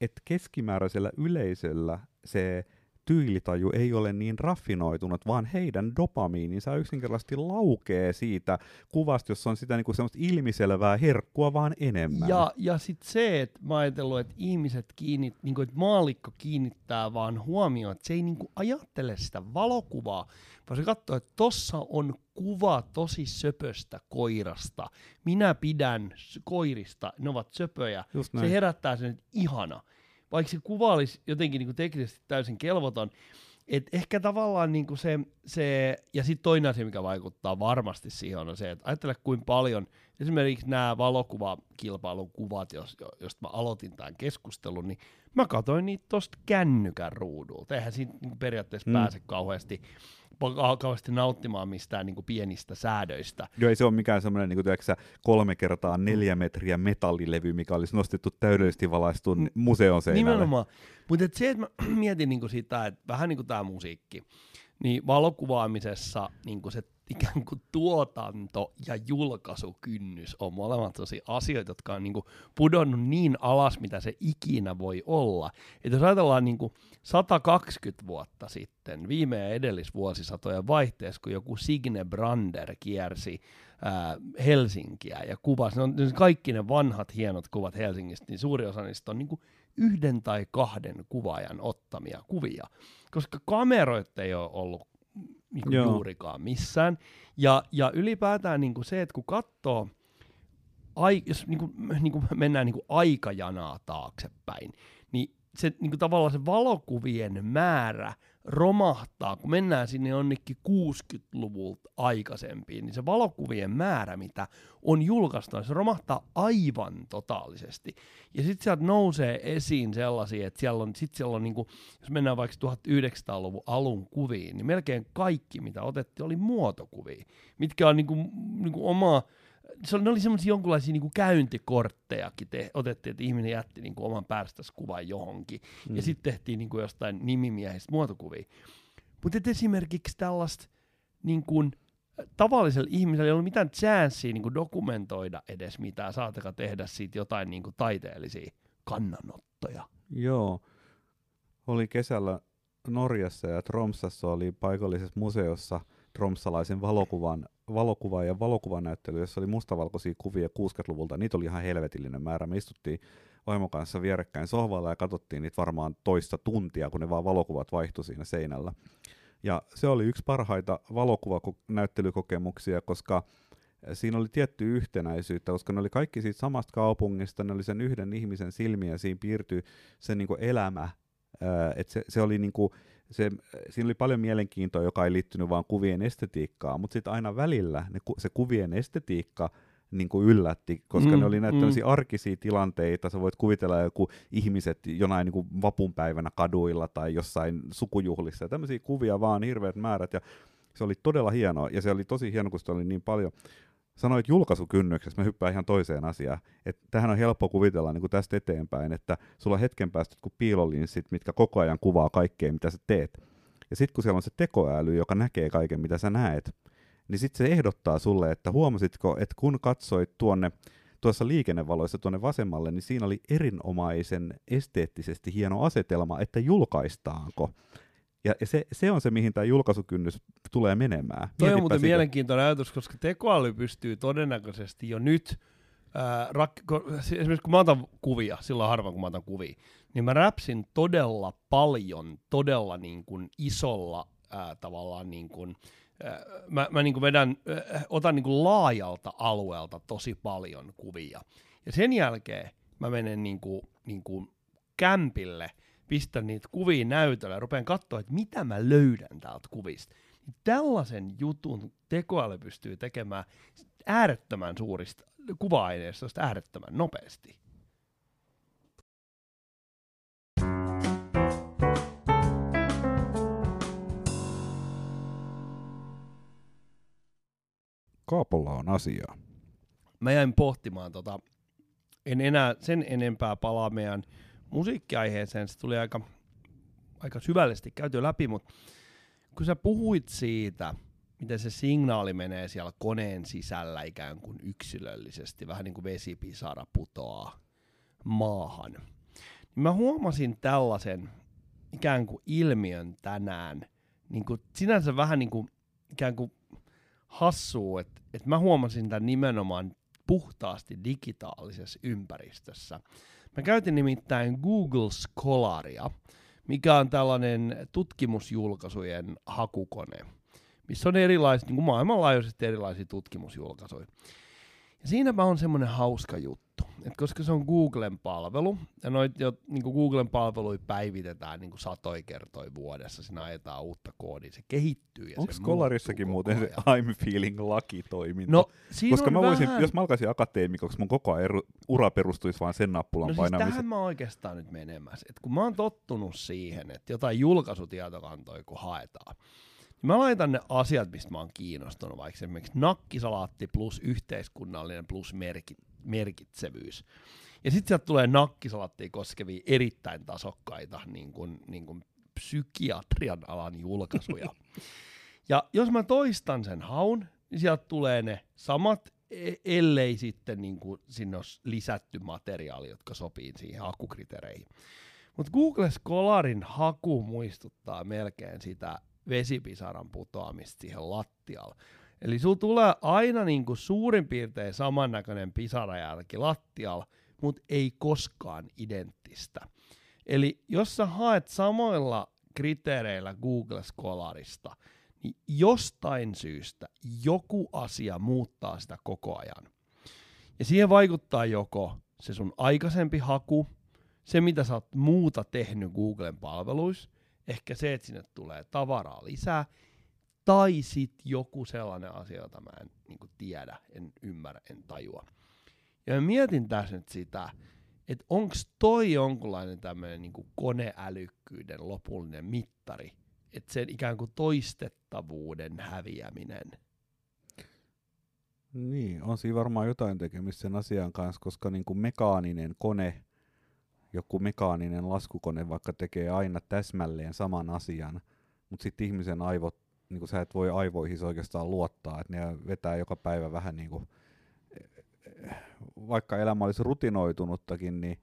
et keskimääräisellä yleisöllä se tyylitaju ei ole niin raffinoitunut, vaan heidän dopamiininsa yksinkertaisesti laukee siitä kuvasta, jossa on sitä niinku semmoista ilmiselvää herkkua vaan enemmän. Ja, ja sitten se, että mä ajatellut, että ihmiset kiinnit, niinku, että maalikko kiinnittää vaan huomioon, että se ei niinku ajattele sitä valokuvaa, vaan se katsoo, että tossa on kuva tosi söpöstä koirasta. Minä pidän koirista, ne ovat söpöjä. Se herättää sen, että ihana vaikka se kuva olisi jotenkin niin kuin teknisesti täysin kelvoton, et ehkä tavallaan niin kuin se, se, ja sitten toinen asia, mikä vaikuttaa varmasti siihen, on se, että ajattele kuinka paljon, esimerkiksi nämä valokuvakilpailun kuvat, jos, josta mä aloitin tämän keskustelun, niin mä katsoin niitä tuosta kännykän ruudulta. Eihän siinä niin periaatteessa mm. pääse kauheasti kauheasti nauttimaan mistään niin kuin pienistä säädöistä. Joo, ei se ole mikään semmoinen niin kuin, kolme kertaa neljä metriä metallilevy, mikä olisi nostettu täydellisesti valaistun museon seinälle. Nimenomaan. Mutta se, että mä mietin niin kuin sitä, että vähän niin kuin tämä musiikki, niin valokuvaamisessa niin kuin se ikään kuin tuotanto- ja julkaisukynnys on molemmat tosi asioita, jotka on niin kuin pudonnut niin alas, mitä se ikinä voi olla. Että jos ajatellaan niin kuin 120 vuotta sitten, viime ja edellisvuosisatojen vaihteessa, kun joku Signe Brander kiersi ää, Helsinkiä ja kuvasi, on kaikki ne vanhat hienot kuvat Helsingistä, niin suuri osa niistä on niin kuin yhden tai kahden kuvaajan ottamia kuvia, koska kameroita ei ole ollut niin kuin juurikaan missään. Ja, ja ylipäätään niin kuin se, että kun katsoo, ai, jos niin kuin, niin kuin mennään niin kuin aikajanaa taaksepäin, niin se niin kuin tavallaan se valokuvien määrä romahtaa, kun mennään sinne jonnekin 60-luvulta aikaisempiin, niin se valokuvien määrä, mitä on julkaistu, se romahtaa aivan totaalisesti. Ja sitten sieltä nousee esiin sellaisia, että siellä on, sit siellä on niinku, jos mennään vaikka 1900-luvun alun kuviin, niin melkein kaikki, mitä otettiin, oli muotokuvia, mitkä on niinku, niinku omaa se oli, ne oli semmoisia jonkinlaisia niin käyntikorttejakin te, otettiin, että ihminen jätti niin kuin oman kuvan johonkin. Mm. Ja sitten tehtiin niin kuin jostain nimimiehistä muotokuvia. Mutta esimerkiksi tällaista niin kuin, tavallisella ihmisellä ei ollut mitään chanssiä niin kuin dokumentoida edes mitään, saataka tehdä siitä jotain niin kuin taiteellisia kannanottoja. Joo. Oli kesällä Norjassa ja Tromsassa oli paikallisessa museossa tromsalaisen valokuvan valokuva- ja valokuvanäyttely, jossa oli mustavalkoisia kuvia 60-luvulta. Niitä oli ihan helvetillinen määrä. Me istuttiin vaimon kanssa vierekkäin sohvalla ja katsottiin niitä varmaan toista tuntia, kun ne vaan valokuvat vaihtui siinä seinällä. Ja se oli yksi parhaita valokuvanäyttelykokemuksia, koska siinä oli tietty yhtenäisyyttä, koska ne oli kaikki siitä samasta kaupungista, ne oli sen yhden ihmisen silmiä, siinä piirtyi se niin elämä, että se, se oli niin kuin, se, siinä oli paljon mielenkiintoa, joka ei liittynyt vain kuvien estetiikkaan, mutta sitten aina välillä ne, se kuvien estetiikka niin kuin yllätti, koska mm, ne oli näitä mm. arkisia tilanteita, sä voit kuvitella joku ihmiset jonain niin kuin vapunpäivänä kaduilla tai jossain sukujuhlissa, ja tämmöisiä kuvia vaan hirveät määrät, ja se oli todella hienoa, ja se oli tosi hieno, kun se oli niin paljon sanoit julkaisukynnyksessä, mä hyppään ihan toiseen asiaan, että tähän on helppo kuvitella niin kuin tästä eteenpäin, että sulla on hetken päästä kun piilolinssit, mitkä koko ajan kuvaa kaikkea, mitä sä teet. Ja sitten kun siellä on se tekoäly, joka näkee kaiken, mitä sä näet, niin sitten se ehdottaa sulle, että huomasitko, että kun katsoit tuonne tuossa liikennevaloissa tuonne vasemmalle, niin siinä oli erinomaisen esteettisesti hieno asetelma, että julkaistaanko. Ja se, se on se, mihin tämä julkaisukynnys tulee menemään. Toi on muuten sitä. mielenkiintoinen ajatus, koska tekoäly pystyy todennäköisesti jo nyt, ää, rak- esimerkiksi kun mä otan kuvia, silloin harvoin kun mä otan kuvia, niin mä räpsin todella paljon, todella niin kuin isolla ää, tavallaan niin kuin, mä, mä niin kuin vedän, otan niin kuin laajalta alueelta tosi paljon kuvia. Ja sen jälkeen mä menen niin kuin, niin kuin kämpille – pistän niitä kuvia näytölle ja rupean katsoa, että mitä mä löydän täältä kuvista. Niin tällaisen jutun tekoäly pystyy tekemään äärettömän suurista kuva-aineistosta äärettömän nopeasti. Kaapolla on asiaa. Mä jäin pohtimaan tota, en enää sen enempää palaa meidän musiikkiaiheeseen, se tuli aika, aika syvällisesti käyty läpi, mutta kun sä puhuit siitä, miten se signaali menee siellä koneen sisällä ikään kuin yksilöllisesti, vähän niin kuin vesipisara putoaa maahan, niin mä huomasin tällaisen ikään kuin ilmiön tänään. Niin kuin sinänsä vähän niin kuin ikään kuin hassuu, että, että mä huomasin tämän nimenomaan puhtaasti digitaalisessa ympäristössä. Mä käytin nimittäin Google Scholaria, mikä on tällainen tutkimusjulkaisujen hakukone, missä on erilaisia, niin kuin maailmanlaajuisesti erilaisia tutkimusjulkaisuja. Ja siinäpä on semmoinen hauska juttu, että koska se on Googlen palvelu, ja noit jo niin kuin Googlen palveluja päivitetään niin kuin satoi kertoi vuodessa, siinä ajetaan uutta koodia, se kehittyy ja Onko Skolarissakin muuten se I'm feeling lucky toiminto? No, Koska mä voisin, vähän... jos mä alkaisin akateemikoksi, mun koko eru, ura perustuisi vaan sen nappulan No siis painamiseen. tähän mä oikeastaan nyt menemässä. Et kun mä oon tottunut siihen, että jotain julkaisutietokantoja kun haetaan, niin mä laitan ne asiat, mistä mä oon kiinnostunut, vaikka esimerkiksi nakkisalaatti plus yhteiskunnallinen plus merkit, merkitsevyys. Ja sitten sieltä tulee nakkisalaattia koskevia erittäin tasokkaita niin kuin, niin kuin psykiatrian alan julkaisuja. ja jos mä toistan sen haun, niin sieltä tulee ne samat, e- ellei sitten niin kuin sinne olisi lisätty materiaali, jotka sopii siihen hakukriteereihin. Mutta Google Scholarin haku muistuttaa melkein sitä vesipisaran putoamista siihen lattialle. Eli sulla tulee aina niin kuin suurin piirtein samannäköinen pisarajälki lattialla, mutta ei koskaan identtistä. Eli jos sä haet samoilla kriteereillä Google Scholarista, niin jostain syystä joku asia muuttaa sitä koko ajan. Ja siihen vaikuttaa joko se sun aikaisempi haku, se mitä sä oot muuta tehnyt Googlen palveluissa, ehkä se, että sinne tulee tavaraa lisää, tai sitten joku sellainen asia, jota mä en niin tiedä, en ymmärrä, en tajua. Ja mä mietin tässä nyt sitä, että onko toi jonkunlainen tämmöinen niin koneälykkyyden lopullinen mittari, että sen ikään kuin toistettavuuden häviäminen. Niin, on siinä varmaan jotain tekemistä sen asian kanssa, koska niin kuin mekaaninen kone, joku mekaaninen laskukone vaikka tekee aina täsmälleen saman asian, mutta sitten ihmisen aivot, niin kuin sä et voi aivoihin oikeastaan luottaa, että ne vetää joka päivä vähän niin kuin, vaikka elämä olisi rutinoitunuttakin, niin,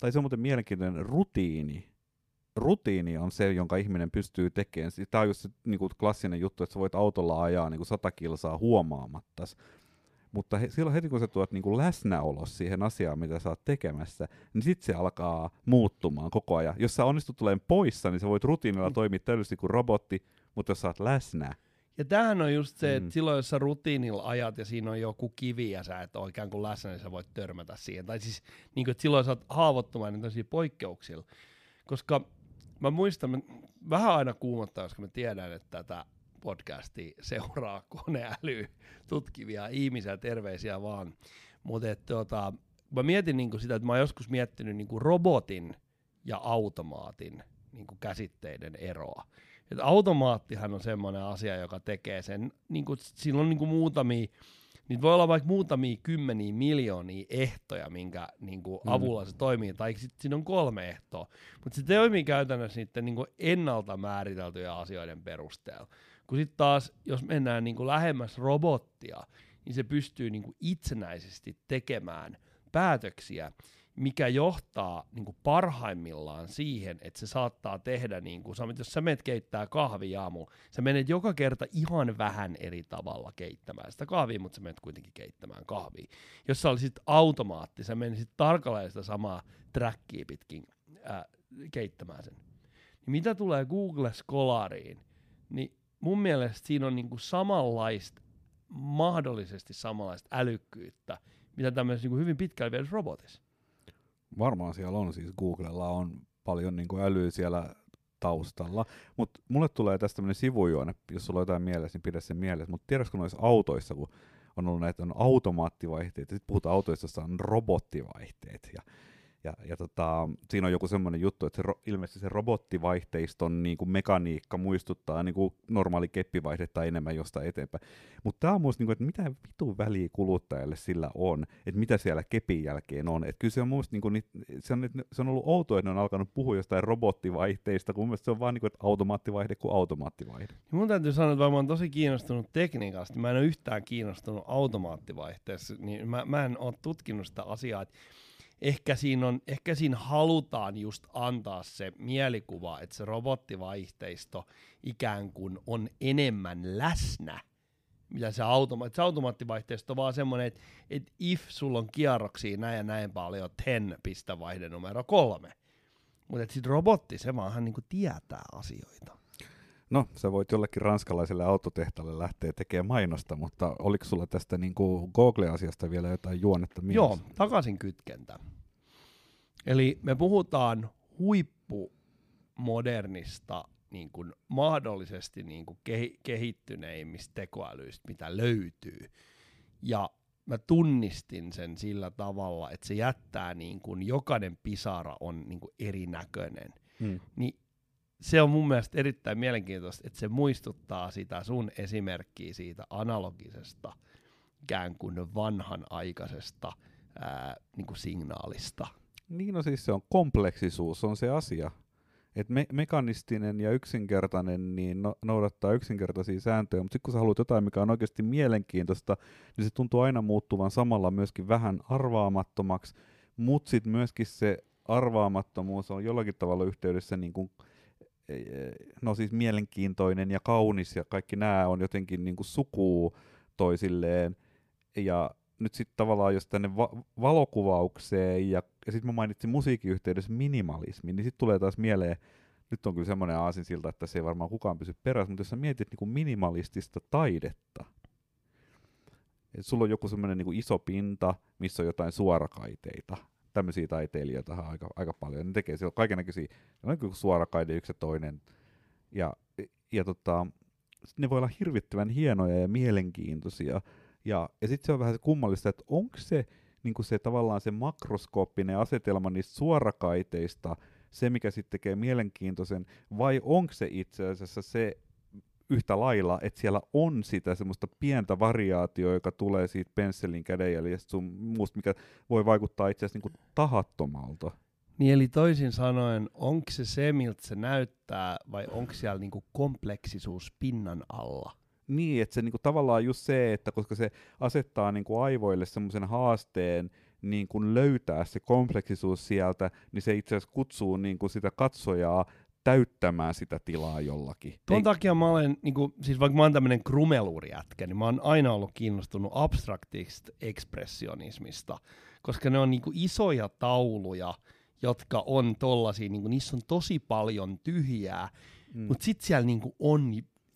tai se on muuten mielenkiintoinen rutiini. Rutiini on se, jonka ihminen pystyy tekemään. Tämä on just se niin kuin klassinen juttu, että sä voit autolla ajaa niin kuin sata kilsaa huomaamatta. Mutta he, silloin heti kun sä tuot niin kuin läsnäolo siihen asiaan, mitä sä oot tekemässä, niin sitten se alkaa muuttumaan koko ajan. Jos sä onnistut tulemaan poissa, niin sä voit rutiinilla toimia täydellisesti kuin robotti, mutta jos sä oot läsnä, Ja tämähän on just se, Mm. että silloin jos sä rutiinilla ajat ja siinä on joku kivi ja sä et ole ikään kuin läsnä, niin sä voit törmätä siihen. Tai siis niin kuin, että silloin sä oot haavoittuvainen tosi poikkeuksilla. Koska mä muistan, mä vähän aina kuumottaa, koska mä tiedän, että tätä podcastia seuraa koneäly tutkivia ihmisiä, terveisiä vaan. Mutta tota, mä mietin niinku sitä, että mä oon joskus miettinyt niinku robotin ja automaatin niinku käsitteiden eroa. Et automaattihan on semmoinen asia, joka tekee sen, niinku, sillä on niinku muutamia, niitä voi olla vaikka muutamia kymmeniä miljoonia ehtoja, minkä niinku, Mm. avulla se toimii, tai sitten siinä on kolme ehtoa. Mutta se toimii käytännössä niiden niinku, ennalta määriteltyjä asioiden perusteella. Kun sitten taas, jos mennään niinku, lähemmäs robottia, niin se pystyy niinku, itsenäisesti tekemään päätöksiä, mikä johtaa niin kuin parhaimmillaan siihen, että se saattaa tehdä, niin kuin, jos sä menet keittää kahvia aamulla, sä menet joka kerta ihan vähän eri tavalla keittämään sitä kahvia, mutta sä menet kuitenkin keittämään kahvia. Jos sä olisit automaatti, sä menisit tarkalleen sitä samaa trackia pitkin ää, keittämään sen. Niin mitä tulee Google Scholariin, niin mun mielestä siinä on niin kuin samanlaista, mahdollisesti samanlaista älykkyyttä, mitä tämmöisessä niin hyvin pitkälle viedyssä robotissa. Varmaan siellä on siis Googlella on paljon niin kuin älyä siellä taustalla. Mutta mulle tulee tästä tämmöinen sivujuone, jos sulla on jotain mielessä, niin pidä sen mielessä. Mutta tiedätkö noissa autoissa, kun on ollut näitä on automaattivaihteet, ja sitten puhutaan autoista, joissa on robottivaihteet. Ja, ja, ja tota, siinä on joku semmoinen juttu, että se ro, ilmeisesti se robottivaihteiston niin kuin mekaniikka muistuttaa niin kuin normaali keppivaihde tai enemmän jostain eteenpäin. Mutta tämä on musta, niin kuin, että mitä vitun väliä kuluttajalle sillä on, että mitä siellä kepin jälkeen on. Että kyllä se on musta, niin kuin, se, on, se on ollut outoa, että ne on alkanut puhua jostain robottivaihteista, kun mun se on vaan niin kuin, että automaattivaihde kuin automaattivaihde. Mun täytyy sanoa, että mä oon tosi kiinnostunut tekniikasta, mä en ole yhtään kiinnostunut automaattivaihteessa, niin mä, mä en ole tutkinut sitä asiaa, että ehkä siinä, on, ehkä siinä halutaan just antaa se mielikuva, että se robottivaihteisto ikään kuin on enemmän läsnä, mitä se, automa- se automaattivaihteisto on vaan semmoinen, että, että if sulla on kierroksia näin ja näin paljon, ten pistä vaihde numero kolme. Mutta sitten robotti, se vaan niinku tietää asioita. No, sä voit jollekin ranskalaiselle autotehtaalle lähteä tekemään mainosta, mutta oliko sulla tästä niin kuin Google-asiasta vielä jotain juonetta mielessä? Joo, takaisin kytkentä. Eli me puhutaan huippumodernista niin kuin mahdollisesti niin kuin kehi- kehittyneimmistä tekoälyistä, mitä löytyy. Ja mä tunnistin sen sillä tavalla, että se jättää niin kuin jokainen pisara on niin kuin erinäköinen. Hmm. Niin se on mun mielestä erittäin mielenkiintoista, että se muistuttaa sitä sun esimerkkiä siitä analogisesta ikään kuin vanhanaikaisesta ää, niin kuin signaalista. Niin no siis se on kompleksisuus, on se asia. Et me- mekanistinen ja yksinkertainen niin no- noudattaa yksinkertaisia sääntöjä, mutta sitten kun sä haluat jotain, mikä on oikeasti mielenkiintoista, niin se tuntuu aina muuttuvan samalla myöskin vähän arvaamattomaksi, mutta sitten myöskin se arvaamattomuus on jollakin tavalla yhteydessä niin kuin, no siis mielenkiintoinen ja kaunis ja kaikki nämä on jotenkin niin kuin sukuu toisilleen. Ja nyt sitten tavallaan jos tänne va- valokuvaukseen ja, ja sitten mä mainitsin musiikin yhteydessä minimalismi, niin sitten tulee taas mieleen, nyt on kyllä semmoinen aasinsilta, että se ei varmaan kukaan pysy perässä, mutta jos sä mietit niin kuin minimalistista taidetta, että sulla on joku semmoinen niin iso pinta, missä on jotain suorakaiteita, tämmöisiä taiteilijoita aika, aika paljon, ne tekee siellä kaikenlaisia, on niin suorakaide yksi ja toinen, ja, ja tota, ne voi olla hirvittävän hienoja ja mielenkiintoisia, ja, ja sitten se on vähän kummallista, että onko se, niin se tavallaan se makroskooppinen asetelma niistä suorakaiteista se, mikä sitten tekee mielenkiintoisen, vai onko se itse asiassa se yhtä lailla, että siellä on sitä semmoista pientä variaatioa, joka tulee siitä pensselin kädenjäljestä sun muusta, mikä voi vaikuttaa itse asiassa niin tahattomalta. Niin eli toisin sanoen, onko se se, miltä se näyttää, vai onko siellä niinku kompleksisuus pinnan alla? Niin, että se niinku tavallaan just se, että koska se asettaa niinku aivoille semmoisen haasteen niin kun löytää se kompleksisuus sieltä, niin se itse asiassa kutsuu niinku sitä katsojaa täyttämään sitä tilaa jollakin. Tuon Ei... takia mä olen, niin kuin, siis vaikka mä oon tämmöinen krumeluurijätkä, niin mä oon aina ollut kiinnostunut abstraktista ekspressionismista, koska ne on niin kuin isoja tauluja, jotka on tollasia, niin kuin, niissä on tosi paljon tyhjää, mm. mutta sitten siellä niin kuin, on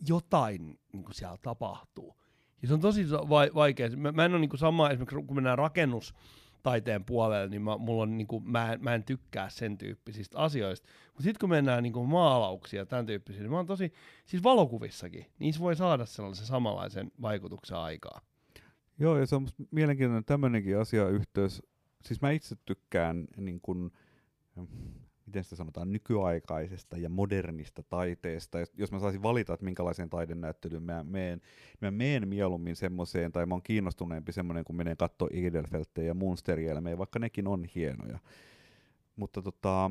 jotain niin kuin siellä tapahtuu. Ja se on tosi va- vaikea. Mä, mä en ole niin kuin sama, esimerkiksi kun mennään rakennus, taiteen puolelle, niin mä, mulla on, niin kuin, mä, en, mä en tykkää sen tyyppisistä asioista. Mutta sitten kun mennään niin kuin maalauksia ja tämän tyyppisiä, niin mä oon tosi, siis valokuvissakin, niissä voi saada sellaisen samanlaisen vaikutuksen aikaa. Joo, ja se on mielenkiintoinen tämmöinenkin asiayhteys. Siis mä itse tykkään niin kuin, miten sitä sanotaan, nykyaikaisesta ja modernista taiteesta. Jos mä saisin valita, että minkälaiseen taidenäyttelyyn mä meen, mä meen mieluummin semmoiseen, tai mä oon kiinnostuneempi semmoinen, kun menee katsoa Edelfeltteja ja Munsterjelmejä, vaikka nekin on hienoja. Mutta tota,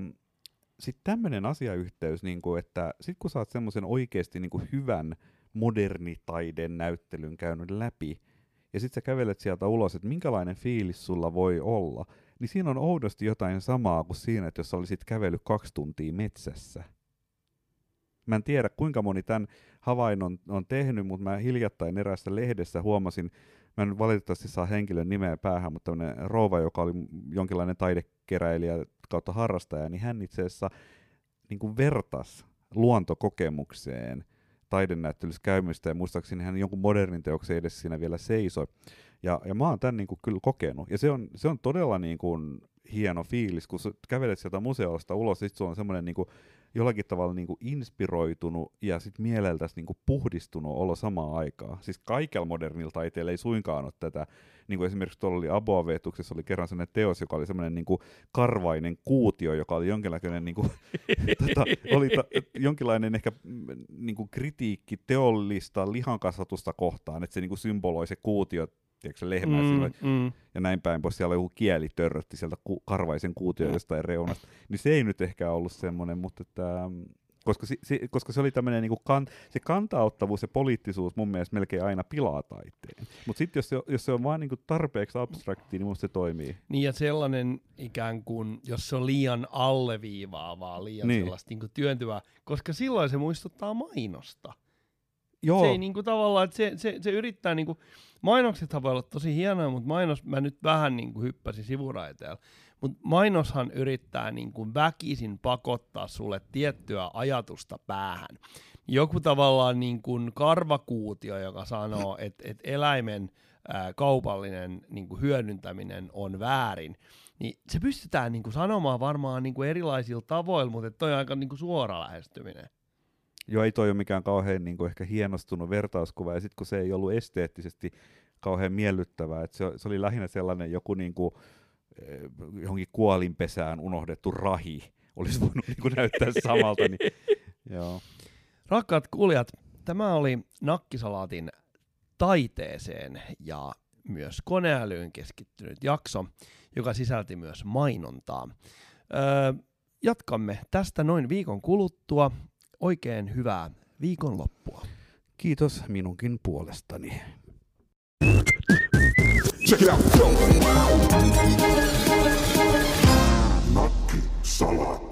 sitten tämmöinen asiayhteys, niin kuin, että sit kun oot semmoisen oikeasti niin kuin hyvän modernitaiden näyttelyn käynyt läpi, ja sitten sä kävelet sieltä ulos, että minkälainen fiilis sulla voi olla – niin siinä on oudosti jotain samaa kuin siinä, että jos olisit kävellyt kaksi tuntia metsässä. Mä en tiedä, kuinka moni tämän havainnon on tehnyt, mutta mä hiljattain eräässä lehdessä huomasin, mä en valitettavasti saa henkilön nimeä päähän, mutta tämmöinen rouva, joka oli jonkinlainen taidekeräilijä kautta harrastaja, niin hän itse asiassa niin kuin vertas luontokokemukseen taidenäyttelyssä käymistä, ja muistaakseni hän jonkun modernin teoksen edes siinä vielä seisoi. Ja, ja mä oon tämän niin kuin kyllä kokenut. Ja se on, se on todella niin kuin hieno fiilis, kun sä kävelet sieltä museosta ulos, sit sulla on semmoinen niin kuin, jollakin tavalla niin kuin inspiroitunut ja sitten mieleltäsi niin kuin puhdistunut olo samaan aikaan. Siis kaikella modernilla taiteella ei suinkaan ole tätä. Niin kuin esimerkiksi tuolla oli Aboavetuksessa oli kerran sellainen teos, joka oli semmoinen niin kuin karvainen kuutio, joka oli jonkinlainen niin kuin, tota, oli ta, jonkinlainen ehkä mm, niin kuin kritiikki teollista lihankasvatusta kohtaan, että se niin kuin symboloi se kuutio tiedätkö, lehmää mm, silloin, mm. ja näin päin pois. Siellä joku kieli törrötti sieltä ku, karvaisen kuution jostain reunasta. Niin se ei nyt ehkä ollut semmoinen, mutta että, Koska, si, si, koska se oli tämmöinen niinku kan, se kantauttavuus ja poliittisuus mun mielestä melkein aina pilaa taiteen. Mutta sitten jos, se, jos se on vain niinku tarpeeksi abstrakti, niin musta se toimii. Niin ja sellainen ikään kuin, jos se on liian alleviivaavaa, liian niin. sellaista niin työntyvää, koska silloin se muistuttaa mainosta. Joo. Se ei niinku tavallaan, että se, se, se yrittää niinku, mainoksethan voi olla tosi hienoja, mutta mainos, mä nyt vähän niinku hyppäsin sivuraiteella, mutta mainoshan yrittää niinku väkisin pakottaa sulle tiettyä ajatusta päähän. Joku tavallaan niinku karvakuutio, joka sanoo, että et eläimen ää, kaupallinen niinku hyödyntäminen on väärin, niin se pystytään niinku sanomaan varmaan niinku erilaisilla tavoilla, mutta toi on aika niinku suora lähestyminen. Joo, ei toi ole mikään kauhean niin kuin ehkä hienostunut vertauskuva, ja sitten kun se ei ollut esteettisesti kauhean miellyttävää, että se, se oli lähinnä sellainen joku niin kuin, eh, johonkin kuolinpesään unohdettu rahi, olisi voinut niin kuin näyttää samalta. Niin, joo. Rakkaat kuulijat, tämä oli Nakkisalaatin taiteeseen ja myös koneälyyn keskittynyt jakso, joka sisälti myös mainontaa. Öö, jatkamme tästä noin viikon kuluttua Oikein hyvää viikonloppua. Kiitos minunkin puolestani. Check it out. Nakki Salat.